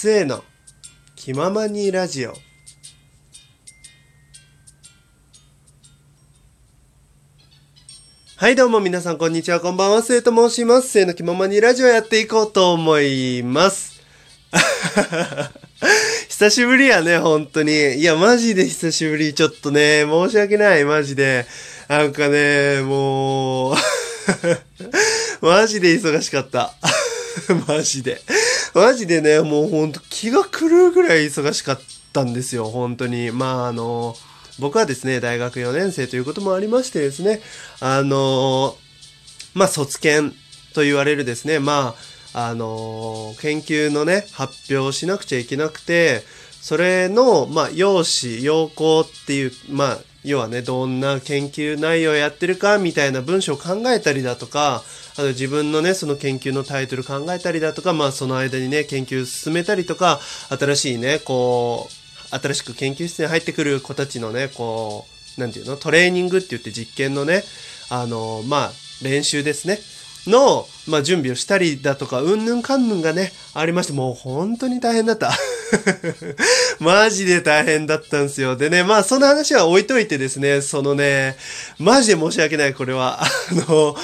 末の。気ままにラジオ。はいどうも皆さんこんにちはこんばんは末と申します。末の気ままにラジオやっていこうと思います。久しぶりやね本当に。いやマジで久しぶり。ちょっとね申し訳ないマジで。なんかねもう。マジで忙しかった。マジで。マジでね、もうほんと気が狂うぐらい忙しかったんですよ、本当に。まああの、僕はですね、大学4年生ということもありましてですね、あの、まあ卒検と言われるですね、まあ、あの、研究のね、発表しなくちゃいけなくて、それの、まあ、用紙、要項っていう、まあ、要はね、どんな研究内容やってるかみたいな文章を考えたりだとか、あの自分のね、その研究のタイトル考えたりだとか、まあその間にね、研究進めたりとか、新しいね、こう、新しく研究室に入ってくる子たちのね、こう、なんていうの、トレーニングって言って実験のね、あの、まあ練習ですね。の、まあ、準備をしたりだとか、うんぬんかんぬんがね、ありまして、もう本当に大変だった。マジで大変だったんですよ。でね、まあ、その話は置いといてですね、そのね、マジで申し訳ない、これは。あの、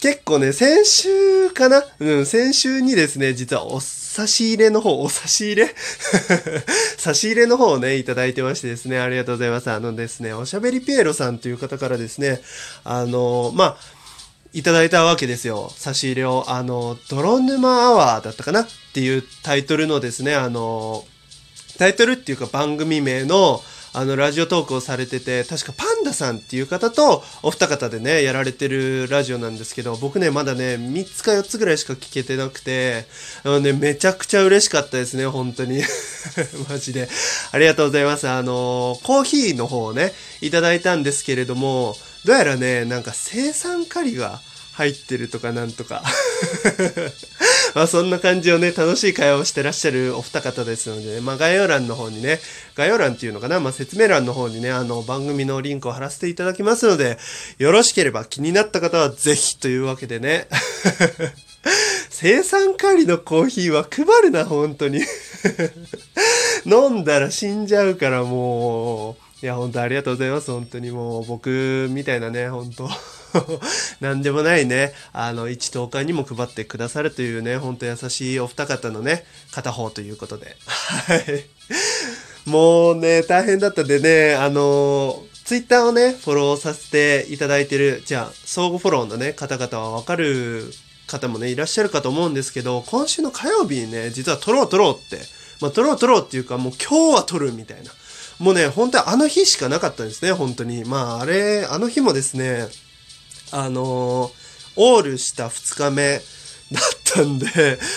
結構ね、先週かな？うん、先週にですね、実はお差し入れの方、お差し入れ？差し入れの方をね、いただいてましてですね、ありがとうございます。あのですね、おしゃべりピエロさんという方からですね、あの、まあ、いただいたわけですよ。差し入れを。あの、泥沼アワーだったかな？っていうタイトルのですね、あの、タイトルっていうか番組名の、あの、ラジオトークをされてて、確かパンダさんっていう方と、お二方でね、やられてるラジオなんですけど、僕ね、まだね、3つか4つぐらいしか聞けてなくて、あのね、めちゃくちゃ嬉しかったですね、本当に。マジで。ありがとうございます。あの、コーヒーの方をね、いただいたんですけれども、どうやらね、なんか生産カリが入ってるとかなんとか まあそんな感じをね、楽しい会話をしてらっしゃるお二方ですので、ね、まあ概要欄の方にね、概要欄っていうのかな、まあ説明欄の方にね、あの番組のリンクを貼らせていただきますので、よろしければ気になった方はぜひというわけでね。生産管理のコーヒーは配るな、本当に 飲んだら死んじゃうからもう、いや、本当ありがとうございます。本当にもう僕みたいなね、本当 何でもないね、あの、一等間にも配ってくださるというね、ほんと優しいお二方のね、片方ということで。はい。もうね、大変だったでね、あのツイッターをね、フォローさせていただいてる、じゃあ、相互フォローのね、方々はわかる方もね、いらっしゃるかと思うんですけど、今週の火曜日にね、実は撮ろう撮ろうって、まあ、撮ろう撮ろうっていうか、もう今日は撮るみたいな。もうね、本当にあの日しかなかったんですね、本当に。まあ、あれ、あの日もですね、あのー、オールした2日目だったんで、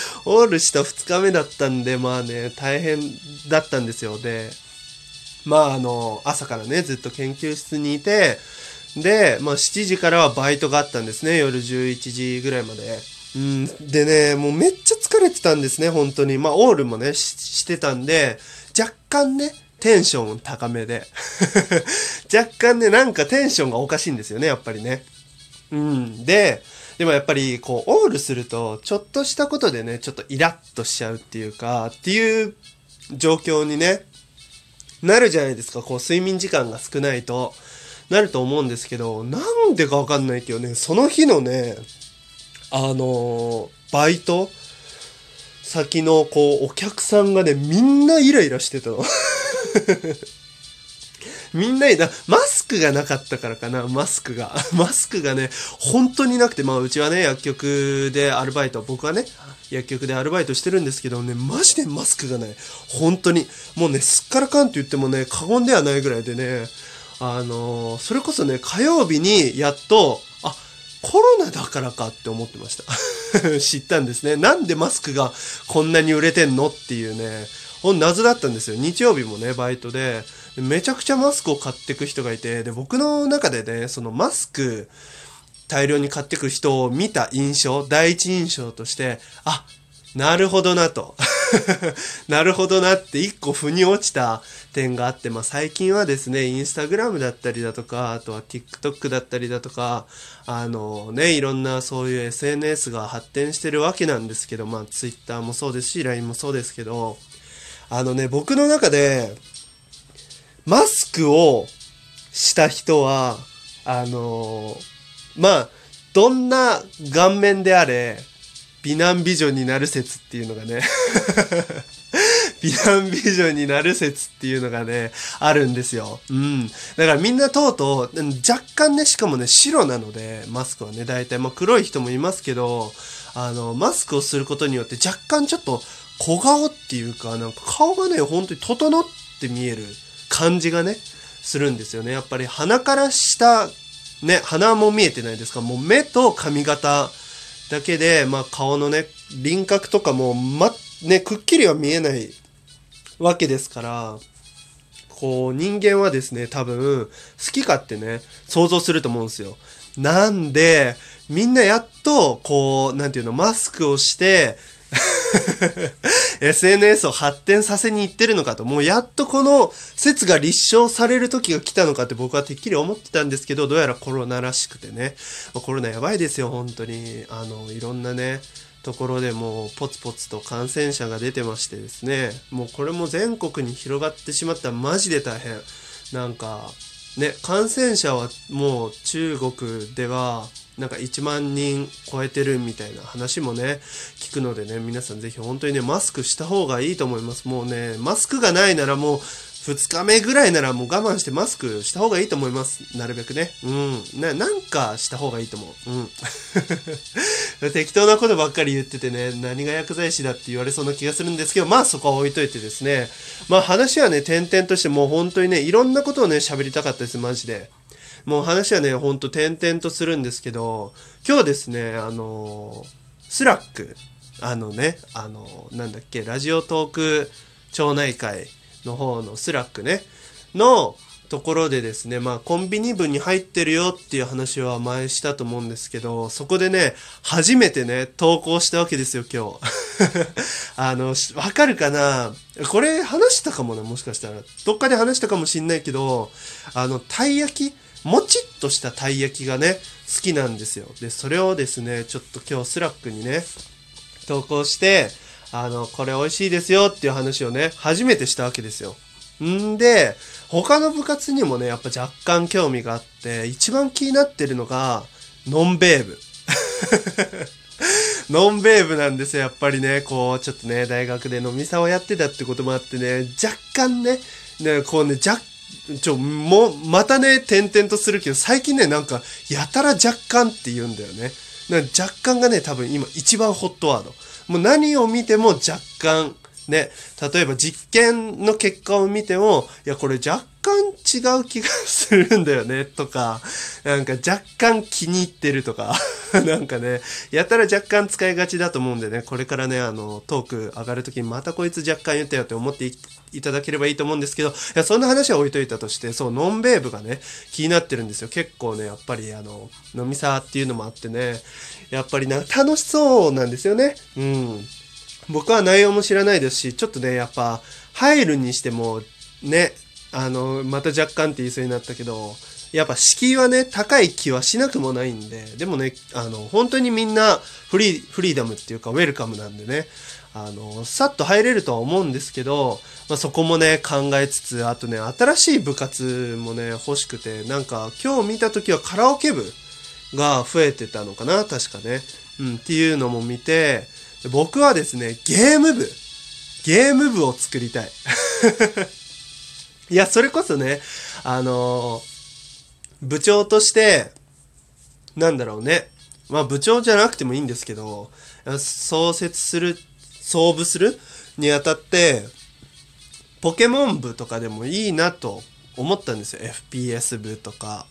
オールした2日目だったんで、まあね、大変だったんですよ。で、まああの、朝からね、ずっと研究室にいて、で、まあ7時からはバイトがあったんですね、夜11時ぐらいまで。うん、でね、もうめっちゃ疲れてたんですね、本当に。まあオールもね、してたんで、若干ね、テンション高めで。若干ね、なんかテンションがおかしいんですよね、やっぱりね。うん。で、でもやっぱりこう、オールすると、ちょっとしたことでね、ちょっとイラッとしちゃうっていうか、っていう状況にね、なるじゃないですか。こう、睡眠時間が少ないと、なると思うんですけど、なんでかわかんないけどね、その日のね、あのー、バイト？先のこう、お客さんがね、みんなイライラしてたの。みんなにな、マスクがなかったからかな、マスクが。マスクがね、本当になくて、まあうちはね、薬局でアルバイト、僕はね、薬局でアルバイトしてるんですけどね、マジでマスクがない。本当に。もうね、すっからかんって言ってもね、過言ではないぐらいでね、あのー、それこそね、火曜日にやっと、あ、コロナだからかって思ってました。知ったんですね。なんでマスクがこんなに売れてんのっていうね、ほん謎だったんですよ。日曜日もね、バイトで、めちゃくちゃマスクを買ってく人がいて、で、僕の中でね、そのマスク大量に買ってく人を見た印象、第一印象として、あ、なるほどなと。なるほどなって一個腑に落ちた点があって、まあ最近はですね、インスタグラムだったりだとか、あとは TikTok だったりだとか、あのね、いろんなそういう SNS が発展してるわけなんですけど、まあ Twitter もそうですし、LINE もそうですけど、あのね、僕の中で、マスクをした人は、あのーまあ、どんな顔面であれ、美男美女になる説っていうのがね 美男美女になる説っていうのがね、あるんですよ。うん。だからみんなとうとう、若干ね、しかもね、白なので、マスクはね、大体、まあ黒い人もいますけど、あの、マスクをすることによって若干ちょっと小顔っていうか、なんか顔がね、本当に整って見える感じがね、するんですよね。やっぱり鼻から下、ね、鼻も見えてないですか？もう目と髪型だけで、まあ顔のね、輪郭とかも、ま、ね、くっきりは見えないわけですから、こう人間はですね、多分好き勝手ね、想像すると思うんですよ。なんで、みんなやっと、こう、なんていうの、マスクをして、SNS を発展させに行ってるのかと、もうやっとこの説が立証される時が来たのかって僕はてっきり思ってたんですけど、どうやらコロナらしくてね。コロナやばいですよ、本当に。あの、いろんなね、ところでもうポツポツと感染者が出てましてですねもうこれも全国に広がってしまったらマジで大変なんかね感染者はもう中国ではなんか1万人超えてるみたいな話もね聞くのでね皆さんぜひ本当にねマスクした方がいいと思いますもうねマスクがないならもう2日目ぐらいならもう我慢してマスクした方がいいと思います。なるべくね。うん。な、なんかした方がいいと思う。うん。適当なことばっかり言っててね、何が薬剤師だって言われそうな気がするんですけど、まあそこは置いといてですね。まあ話はね、転々としてもう本当にね、いろんなことをね、喋りたかったです、マジで。もう話はね、ほんと転々とするんですけど、今日ですね、あのスラック、あのね、あのなんだっけ、ラジオトーク町内会の方のスラックね、のところでですね、まあコンビニ部に入ってるよっていう話は前したと思うんですけど、そこでね、初めてね、投稿したわけですよ、今日。あの、わかるかな？これ話したかもな、もしかしたら。どっかで話したかもしんないけど、あの、たい焼きもちっとしたたい焼きがね、好きなんですよ。で、それをですね、ちょっと今日スラックにね、投稿して、あの、これ美味しいですよっていう話をね、初めてしたわけですよ。んで、他の部活にもね、やっぱ若干興味があって、一番気になってるのが、ノンベーブ。ノンベーブなんですよ、やっぱりね。こう、ちょっとね、大学で飲みさをやってたってこともあってね、若干ね、ね、こうね、若ちょ、もう、またね、点々とするけど、最近ね、なんか、やたら若干って言うんだよね。若干がね、多分今一番ホットワード。もう何を見ても若干、ね、例えば実験の結果を見ても、いや、これ若干違う気がするんだよね、とか、なんか若干気に入ってるとか、なんかね、やったら若干使いがちだと思うんでね、これからね、あの、トーク上がるときにまたこいつ若干言ったよって思っていただければいいと思うんですけど、いや、そんな話は置いといたとして、そう、ノンベーブがね、気になってるんですよ。結構ね、やっぱりあの、飲みさっていうのもあってね、やっぱりな、楽しそうなんですよね。うん。僕は内容も知らないですし、ちょっとね、やっぱ、入るにしても、ね、あの、また若干って言いそうになったけど、やっぱ敷居はね、高い気はしなくもないんで、でもね、あの、本当にみんなフリー、フリーダムっていうか、ウェルカムなんでね、あの、さっと入れるとは思うんですけど、まあ、そこもね、考えつつ、あとね、新しい部活もね、欲しくて、なんか、今日見た時はカラオケ部が増えてたのかな、確かね。うん、っていうのも見て、僕はですね、ゲーム部、ゲーム部を作りたい。いや、それこそね、あのー、部長として、なんだろうね。まあ部長じゃなくてもいいんですけど、創設する、創部するにあたって、ポケモン部とかでもいいなと思ったんですよ。FPS 部とか。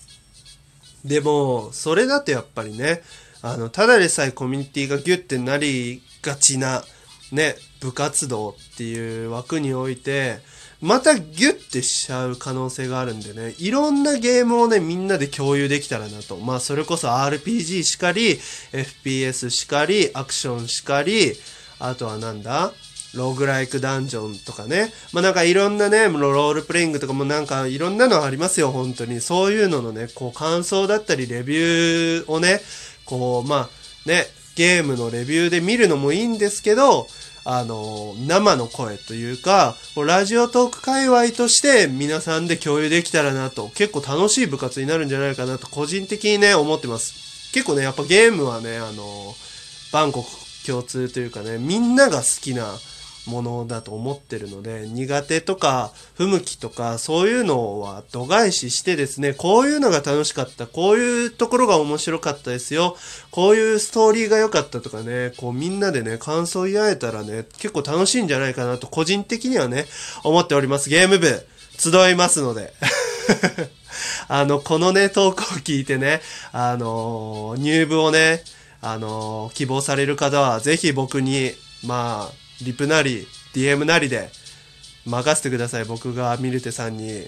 でも、それだとやっぱりね、あの、ただでさえコミュニティがギュッてなりがちな、ね、部活動っていう枠において、またギュッてしちゃう可能性があるんでね、いろんなゲームをね、みんなで共有できたらなと。まあ、それこそ RPG しかり、FPS しかり、アクションしかり、あとはなんだ？ローグライクダンジョンとかね。まあなんかいろんなね、ロールプレイングとかもなんかいろんなのありますよ、本当に。そういうののね、こう感想だったりレビューをね、こう、まあね、ゲームのレビューで見るのもいいんですけど、あの、生の声というか、ラジオトーク界隈として皆さんで共有できたらなと、結構楽しい部活になるんじゃないかなと、個人的にね、思ってます。結構ね、やっぱゲームはね、あの、バンコク共通というかね、みんなが好きな、ものだと思ってるので、苦手とか不向きとかそういうのは度外視してですね、こういうのが楽しかった、こういうところが面白かったですよ、こういうストーリーが良かったとかね、こうみんなでね、感想言い合えたらね、結構楽しいんじゃないかなと個人的にはね、思っております。ゲーム部、集いますので。あの、このね、投稿を聞いてね、あのー、入部をね、あのー、希望される方は、ぜひ僕に、まあ、リプなり DM なりで任せてください僕がミルテさんに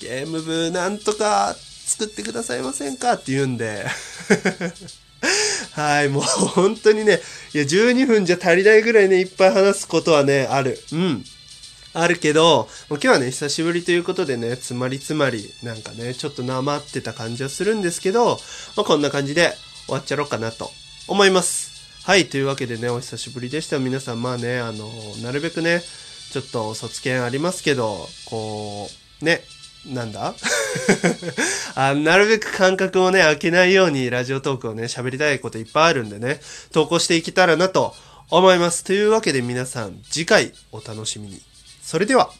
ゲーム部なんとか作ってくださいませんかって言うんで はい、もう本当にね、いや、12分じゃ足りないぐらいね、いっぱい話すことはね、ある。うん。あるけど、今日はね、久しぶりということでね、つまりつまり、なんかね、ちょっとなまってた感じはするんですけど、まあ、こんな感じで終わっちゃろうかなと思います。はい、というわけでね、お久しぶりでした。皆さん、まあね、あの、なるべくね、ちょっと卒検ありますけど、こう、ね、なんだ？あなるべく間隔をね、空けないようにラジオトークをね、喋りたいこといっぱいあるんでね、投稿していけたらなと思います。というわけで皆さん、次回お楽しみに。それでは。